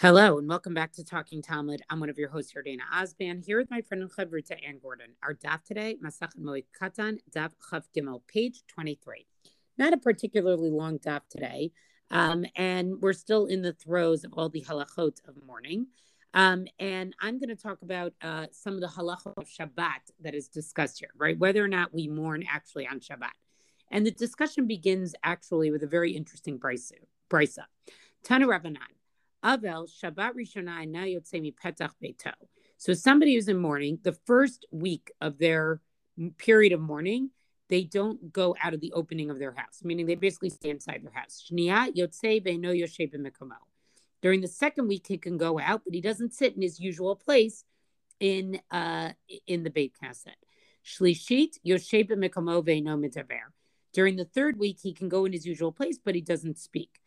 Hello and welcome back to Talking Talmud. I'm one of your hosts, here, Dana Osban, here with my friend and Chavruta Anne Gordon. Our daf today, Masach Moed Katan, daf Chav Gimel, page 23. Not a particularly long daf today, um, and we're still in the throes of all the halachot of mourning. Um, and I'm going to talk about uh, some of the halachot of Shabbat that is discussed here, right? Whether or not we mourn actually on Shabbat. And the discussion begins actually with a very interesting brisa. Tana Rabbanan. Avel Shabbat Petach Beito. So somebody who's in mourning, the first week of their period of mourning, they don't go out of the opening of their house, meaning they basically stay inside their house. During the second week, he can go out, but he doesn't sit in his usual place in uh in the Beit Knesset. Shlishit Yoshe B'Mekomo Ve'no Midaber. During the third week, he can go in his usual place, but he doesn't speak.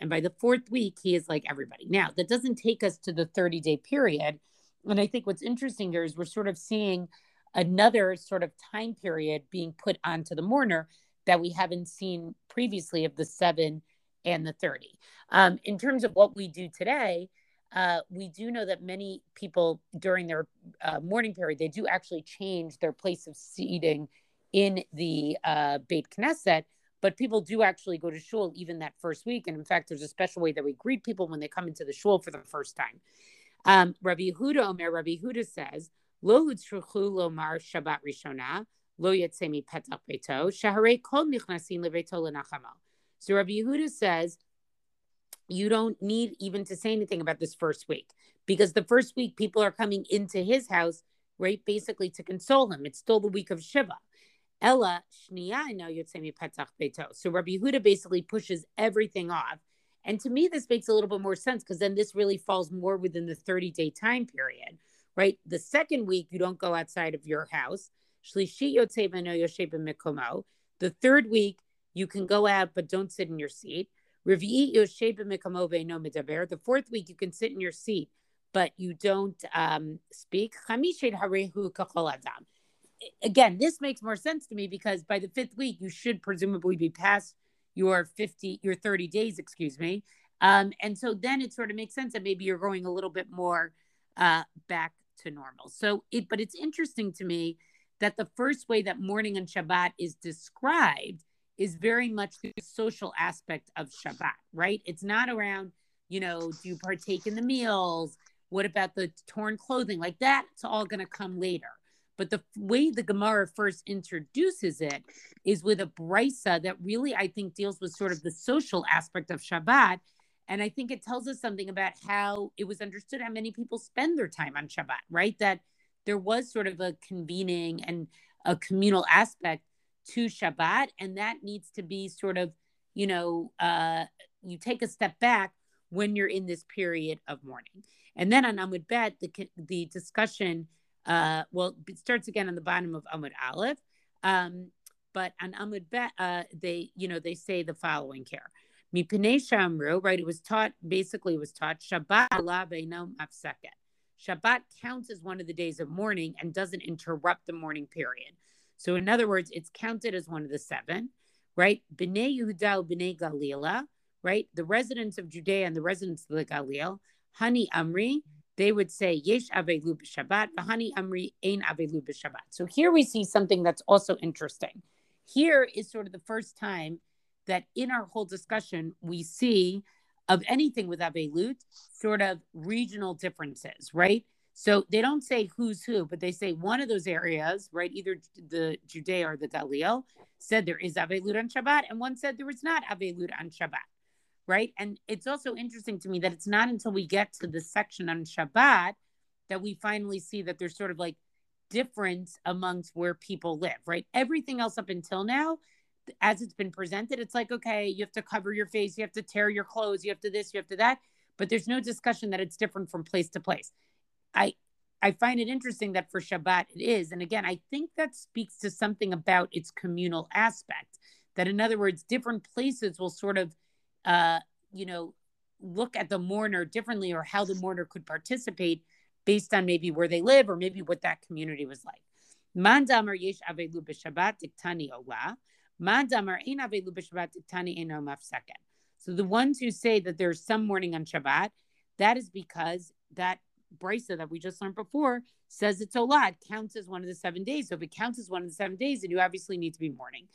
And by the fourth week, he is like everybody. Now, that doesn't take us to the 30 day period. And I think what's interesting here is we're sort of seeing another sort of time period being put onto the mourner that we haven't seen previously of the seven and the 30. Um, in terms of what we do today, uh, we do know that many people during their uh, mourning period, they do actually change their place of seating in the uh, Beit Knesset but people do actually go to shul even that first week. And in fact, there's a special way that we greet people when they come into the shul for the first time. Um, Rabbi Yehuda Omer, Rabbi Yehuda says, Lo lomar Shabbat Rishona, lo yetzemi petach beto, shaharei kol nichnasin leveto lenachamo. So Rabbi Yehuda says, you don't need even to say anything about this first week because the first week people are coming into his house, right, basically to console him. It's still the week of Shiva. Ella shniya no yotzemi petach beito. So Rabbi Yehuda basically pushes everything off. And to me, this makes a little bit more sense because then this really falls more within the 30 day time period, right? The second week, you don't go outside of your house. The third week, you can go out, but don't sit in your seat. The fourth week, you can sit in your seat, but you don't um, speak. Again, this makes more sense to me because by the fifth week, you should presumably be past your 50, your 30 days, excuse me. Um, and so then it sort of makes sense that maybe you're going a little bit more uh, back to normal. So it, but it's interesting to me that the first way that mourning on Shabbat is described is very much the social aspect of Shabbat, right? It's not around, you know, do you partake in the meals? What about the torn clothing? Like that, it's all going to come later. But the way the Gemara first introduces it is with a brisa that really, I think, deals with sort of the social aspect of Shabbat. And I think it tells us something about how it was understood how many people spend their time on Shabbat, right? That there was sort of a convening and a communal aspect to Shabbat. And that needs to be sort of, you know, uh, you take a step back when you're in this period of mourning. And then on Amud Bet, the, the discussion uh, well, it starts again on the bottom of Amud Aleph. Um, but on Amud Bet, uh, they, you know, they say the following here. Mipnei Shamru, right? It was taught, basically, it was taught Shabbat Allah mafseket. Shabbat counts as one of the days of mourning and doesn't interrupt the mourning period. So, in other words, it's counted as one of the seven, right? Bnei Yehuda, Bnei Galila, right? The residents of Judea and the residents of the Galil, Hani Amri, they would say yesh avelu b'Shabbat, v'hani amri ein avelu b'Shabbat. So here we see something that's also interesting. Here is sort of the first time that in our whole discussion we see of anything with avelut sort of regional differences, right? So they don't say who's who, but they say one of those areas, right? Either the Judea or the Galil said there is avelut on Shabbat, and one said there was not avelut on Shabbat right? And it's also interesting to me that it's not until we get to the section on Shabbat that we finally see that there's sort of like difference amongst where people live, right? Everything else up until now, as it's been presented, it's like, okay, you have to cover your face, you have to tear your clothes, you have to this, you have to that, but there's no discussion that it's different from place to place. I I find it interesting that for Shabbat it is. And again, I think that speaks to something about its communal aspect. That in other words, different places will sort of uh, you know, look at the mourner differently or how the mourner could participate based on maybe where they live or maybe what that community was like. Mandamar yesh avelu b'shabbat diktani ola. Mandamar ein avelu b'shabbat diktani eno. So the ones who say that there's some mourning on Shabbat, that is because that brisa that we just learned before says it's olad counts as one of the seven days. So if it counts as one of the seven days, then you obviously need to be mourning.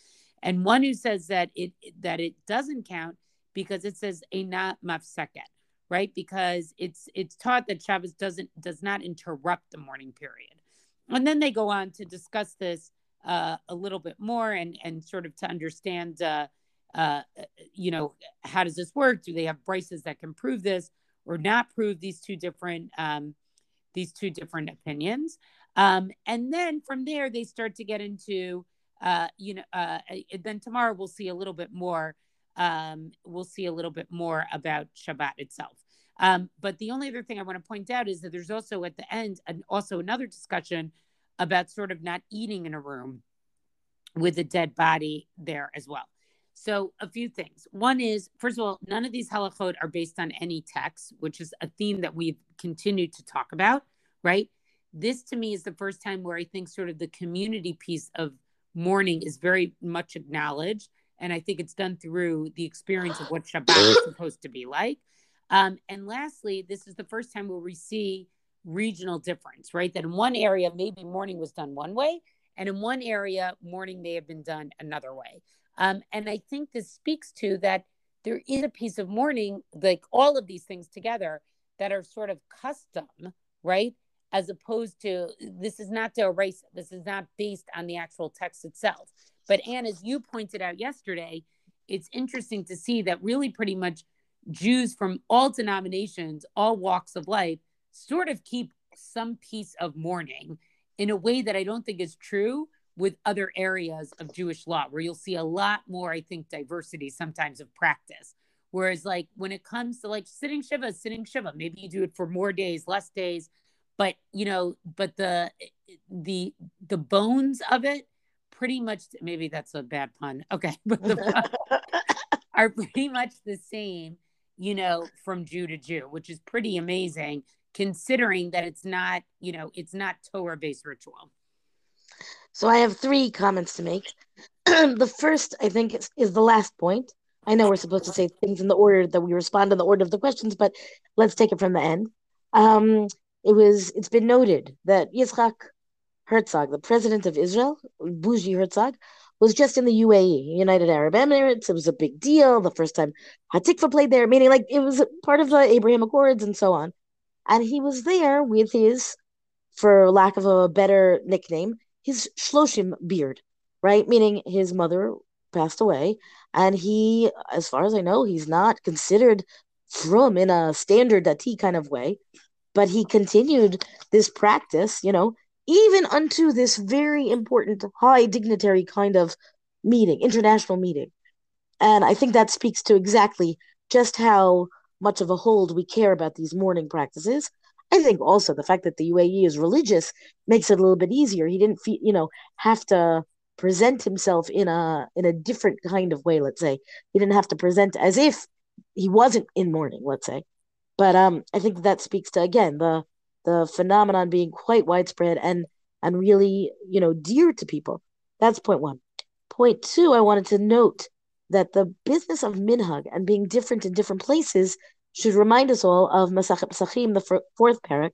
And one who says that it that it doesn't count because it says ena mafseket, right? Because it's it's taught that Shabbos doesn't does not interrupt the morning period. And then they go on to discuss this uh, a little bit more and and sort of to understand uh, uh, you know how does this work? Do they have braces that can prove this or not prove these two different um, these two different opinions? Um, and then from there they start to get into uh, you know uh, then tomorrow we'll see a little bit more um, we'll see a little bit more about Shabbat itself. Um, but the only other thing I want to point out is that there's also at the end and also another discussion about sort of not eating in a room with a dead body there as well. So a few things. One is, first of all, none of these halachot are based on any text, which is a theme that we've continued to talk about, right? This to me is the first time where I think sort of the community piece of mourning is very much acknowledged. And I think it's done through the experience of what Shabbat is supposed to be like. Um, and lastly, this is the first time where we see regional difference, right? That in one area, maybe mourning was done one way, and in one area, mourning may have been done another way. Um, and I think this speaks to that there is a piece of mourning, like all of these things together, that are sort of custom, right? As opposed to this is not to erase. This is not based on the actual text itself. But Anne, as you pointed out yesterday, it's interesting to see that really pretty much Jews from all denominations, all walks of life, sort of keep some piece of mourning in a way that I don't think is true with other areas of Jewish law, where you'll see a lot more, I think, diversity sometimes of practice. Whereas, like when it comes to like sitting shiva, sitting shiva, maybe you do it for more days, less days, but you know, but the the the bones of it, pretty much. Maybe that's a bad pun. Okay, but the are pretty much the same, you know, from Jew to Jew, which is pretty amazing considering that it's not, you know, it's not Torah based ritual. So I have three comments to make. the first, I think, is, is the last point. I know we're supposed to say things in the order that we respond in the order of the questions, but let's take it from the end. Um, it was. It's been noted that Yitzhak Herzog, the president of Israel, Bougie Herzog, was just in the UAE, United Arab Emirates. It was a big deal. The first time Hatikva played there, meaning like it was part of the Abraham Accords and so on. And he was there with his, for lack of a better nickname, his shloshim beard, right? Meaning his mother passed away, and he, as far as I know, he's not considered from in a standard dati kind of way, but he continued this practice, you know, even unto this very important high dignitary kind of meeting, international meeting. And I think that speaks to exactly just how much of a hold we care about these mourning practices I think also the fact that the UAE is religious makes it a little bit easier. He didn't feel, you know, have to present himself in a in a different kind of way. Let's say he didn't have to present as if he wasn't in mourning. Let's say, but um, I think that speaks to again the the phenomenon being quite widespread and and really you know dear to people. That's point one. Point two, I wanted to note that the business of minhag and being different in different places should remind us all of Masachet Pesachim, the fourth parak,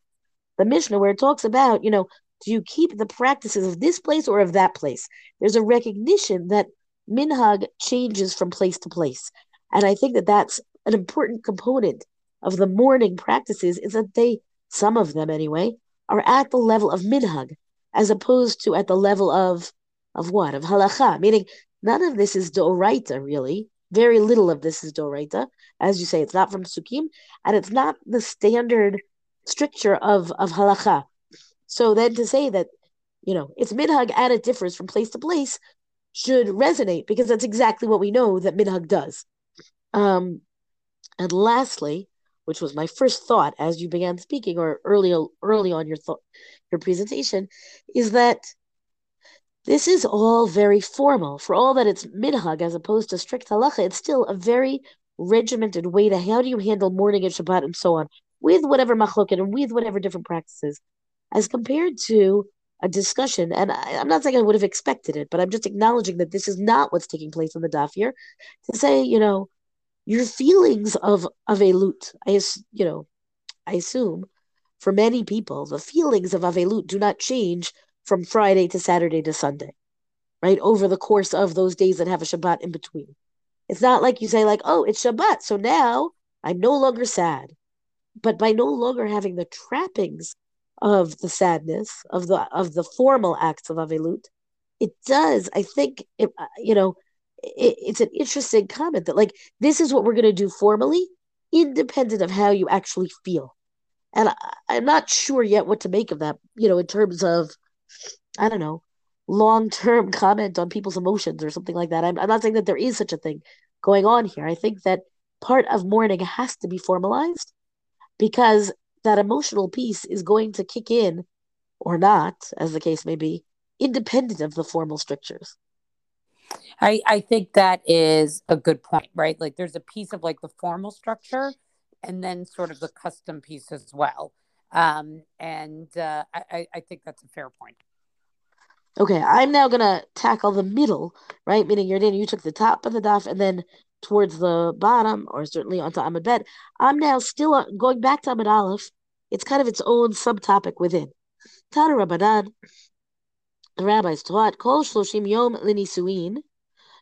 the Mishnah, where it talks about, you know, do you keep the practices of this place or of that place? There's a recognition that minhag changes from place to place. And I think that that's an important component of the mourning practices is that they, some of them anyway, are at the level of minhag, as opposed to at the level of, of what? Of halacha, meaning none of this is doraita, really. Very little of this is doraita. As you say, it's not from sukkim, and it's not the standard stricture of, of halacha. So then to say that, you know, it's minhag and it differs from place to place should resonate because that's exactly what we know that minhag does. Um, and lastly, which was my first thought as you began speaking or early early on your thought your presentation, is that this is all very formal. For all that it's minhag as opposed to strict halacha, it's still a very regimented way to how do you handle mourning and Shabbat and so on, with whatever machloket and with whatever different practices, as compared to a discussion. And I, am not saying I would have expected it, but I'm just acknowledging that this is not what's taking place in the daf here. To say, you know, your feelings of Avelut, I you know, I assume for many people, the feelings of Avelut do not change from Friday to Saturday to Sunday, right? Over the course of those days that have a Shabbat in between. It's not like you say, like, oh, it's Shabbat, so now I'm no longer sad. But by no longer having the trappings of the sadness of the of the formal acts of Avelut, it does. I think it, uh, you know, it, it's an interesting comment that like this is what we're going to do formally, independent of how you actually feel. And I, I'm not sure yet what to make of that. You know, in terms of, I don't know, long term comment on people's emotions or something like that. I'm, I'm not saying that there is such a thing going on here. I think that part of mourning has to be formalized because that emotional piece is going to kick in or not, as the case may be, independent of the formal strictures. I, I think that is a good point, right? Like there's a piece of like the formal structure and then sort of the custom piece as well. Um, and uh, I, I think that's a fair point. Okay, I'm now gonna tackle the middle, right? Meaning you're in. you took the top of the daf and then towards the bottom, or certainly onto Amud Bet. I'm now still going back to Amud Aleph. It's kind of its own subtopic within. Tana Rabbanan, the rabbis taught Kol Shloshim Yom Linisuin.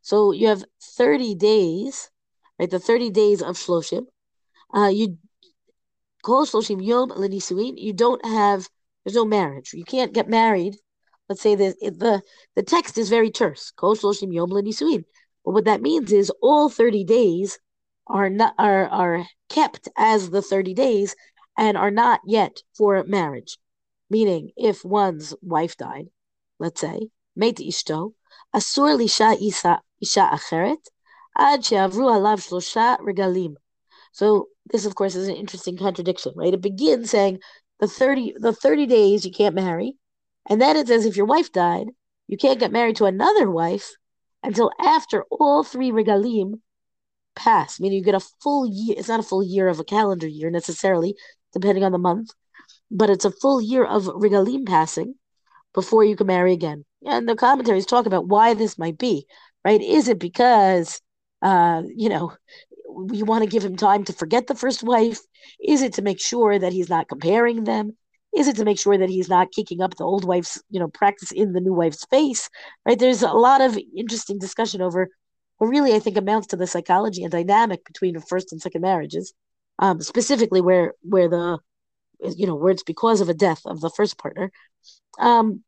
So you have 30 days, right? The 30 days of Shloshim. Uh, you Kol Shloshim Yom Linisuin. You don't have, there's no marriage. You can't get married. Let's say that the, the text is very terse. Kol Shloshim Yom Linisuin. But what that means is all 30 days are not are are kept as the 30 days and are not yet for marriage. Meaning if one's wife died, let's say, מת אשתו, אסור לאישה אישה אחרת, עד שעברו עליו שלושה רגלים. So this, of course, is an interesting contradiction, right? It begins saying the 30, the 30 days you can't marry, and then it says if your wife died, you can't get married to another wife until after all three regalim pass, meaning you get a full year. It's not a full year of a calendar year necessarily, depending on the month, but it's a full year of regalim passing before you can marry again. And the commentaries talk about why this might be, right? Is it because, uh, you know, we want to give him time to forget the first wife? Is it to make sure that he's not comparing them? Is it to make sure that he's not kicking up the old wife's, you know, practice in the new wife's face? Right? There's a lot of interesting discussion over what really I think amounts to the psychology and dynamic between the first and second marriages, um, specifically where where the you know where it's because of a death of the first partner. Um,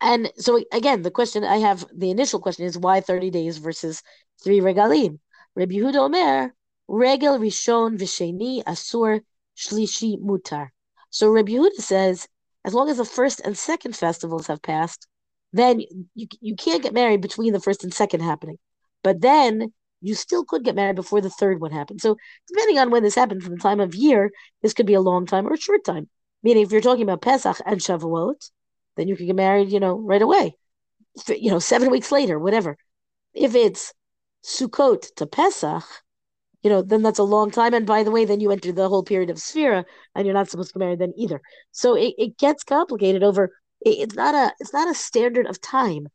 and so again, the question I have, the initial question is why 30 days versus three regalim? Rabbi Yehuda Omer, regel rishon v'sheni asur shlishi mutar. So Rabbi Yehuda says, as long as the first and second festivals have passed, then you, you can't get married between the first and second happening. But then you still could get married before the third one happens. So depending on when this happened from the time of year, this could be a long time or a short time. Meaning, if you're talking about Pesach and Shavuot, then you can get married, you know, right away. You know, seven weeks later, whatever. If it's Sukkot to Pesach, you know, then that's a long time. And by the way, then you enter the whole period of Sphira, and you're not supposed to get married then either. So it, it gets complicated over. It, it's not a it's not a standard of time,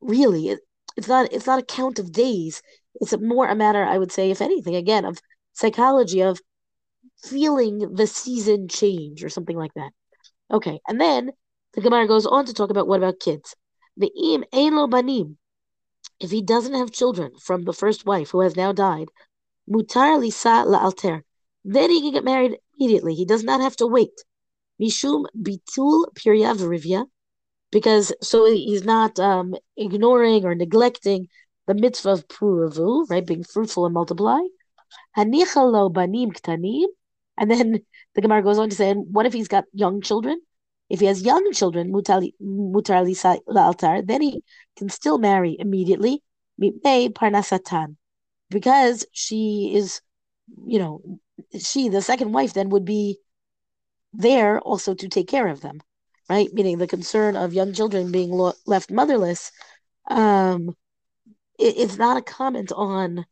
really. It, it's not it's not a count of days. It's more a matter, I would say, if anything, again, of psychology of feeling the season change or something like that. Okay, and then the Gemara goes on to talk about what about kids. The im lo banim. If he doesn't have children from the first wife who has now died, Mutar lisa la'alter. Then he can get married immediately. He does not have to wait. Mishum bitul pirya. Because so he's not um, ignoring or neglecting the mitzvah of puravu, right, being fruitful and multiply. Hanicha lo banim ktanim. And then the Gemara goes on to say, and what if he's got young children? If he has young children, mutar then he can still marry immediately. Mipnei parnasatan because she is, you know, she, the second wife, then would be there also to take care of them, right? Meaning the concern of young children being lo- left motherless. Um, it, it's not a comment on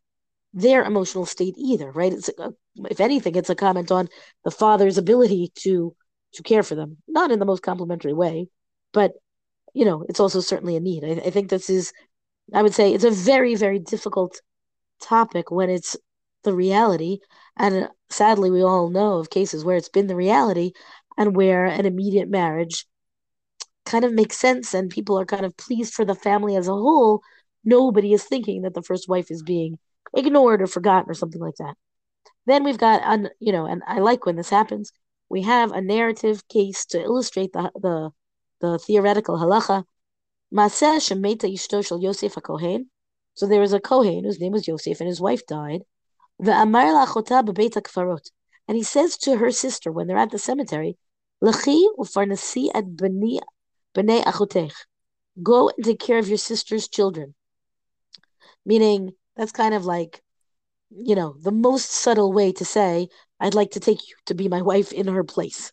their emotional state either, right? It's a, if anything, it's a comment on the father's ability to to care for them, not in the most complimentary way, but you know, it's also certainly a need. I, I think this is, I would say, it's a very very difficult topic when it's the reality. And sadly, we all know of cases where it's been the reality and where an immediate marriage kind of makes sense and people are kind of pleased for the family as a whole. Nobody is thinking that the first wife is being ignored or forgotten or something like that. Then we've got, un, you know, and I like when this happens. We have a narrative case to illustrate the the, the theoretical halacha. Yosef. So there was a Kohen whose name was Yosef, and his wife died. Kfarot. And he says to her sister when they're at the cemetery, Lechi ufarnasi at bnei achotech. Go and take care of your sister's children. Meaning, that's kind of like, you know, the most subtle way to say, I'd like to take you to be my wife in her place.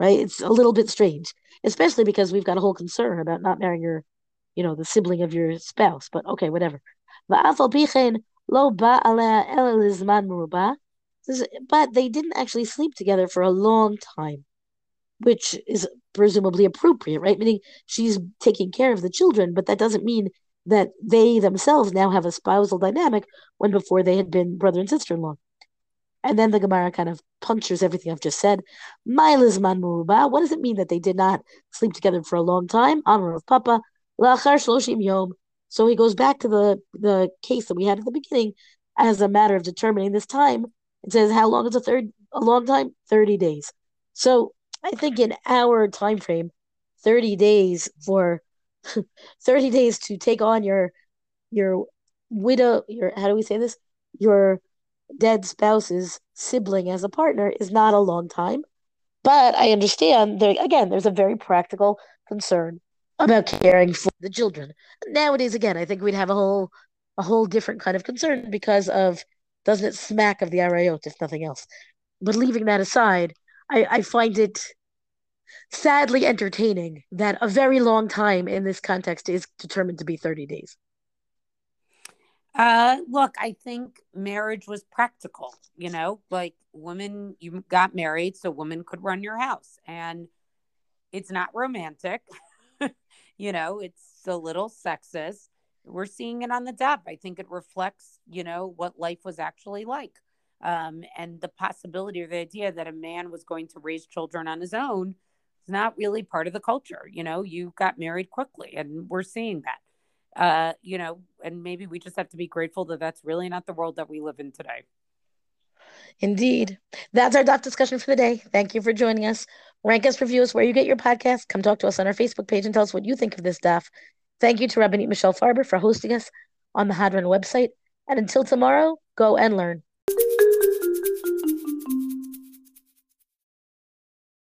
Right? It's a little bit strange, especially because we've got a whole concern about not marrying your, you know, the sibling of your spouse. But okay, whatever. But they didn't actually sleep together for a long time, which is presumably appropriate, right? Meaning she's taking care of the children, but that doesn't mean that they themselves now have a spousal dynamic when before they had been brother and sister in law. And then the Gemara kind of punctures everything I've just said. Muruba. What does it mean that they did not sleep together for a long time? Amar Rav Papa. Lachar shloshim yom. So he goes back to the the case that we had at the beginning as a matter of determining this time. It says how long is a third a long time? Thirty days. So I think in our time frame, thirty days for 30 days to take on your your widow your how do we say this? Your dead spouse's sibling as a partner is not a long time. But i understand there again there's a very practical concern about caring for the children. Nowadays again i think we'd have a whole a whole different kind of concern because of doesn't it smack of the arayot if nothing else? But leaving that aside i i find it sadly entertaining that a very long time in this context is determined to be 30 days. Uh, look, I think marriage was practical, you know, like women, you got married so women could run your house. And it's not romantic, you know, it's a little sexist. We're seeing it on the daf. I think it reflects, you know, what life was actually like. Um, and the possibility or the idea that a man was going to raise children on his own it's not really part of the culture. You know, you got married quickly, and we're seeing that. Uh, you know, and maybe we just have to be grateful that that's really not the world that we live in today. Indeed. That's our daf discussion for the day. Thank you for joining us. Rank us, review us where you get your podcast. Come talk to us on our Facebook page and tell us what you think of this daf. Thank you to Rabbanit Michelle Farber for hosting us on the Hadran website. And until tomorrow, go and learn.